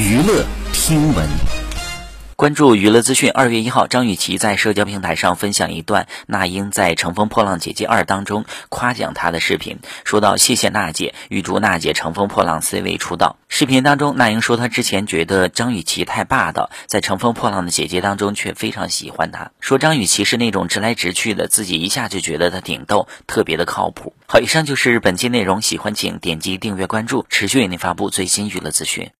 娱乐听闻。关注娱乐资讯二月一号张雨绮在社交平台上分享一段那英在乘风破浪姐姐二当中夸奖她的视频。说到谢谢娜姐预祝娜姐乘风破浪 c 位出道。视频当中那英说她之前觉得张雨绮太霸道在乘风破浪的姐姐当中却非常喜欢她。说张雨绮是那种直来直去的自己一下就觉得她挺逗特别的靠谱。好以上就是本期内容喜欢请点击订阅关注持续为您发布最新娱乐资讯。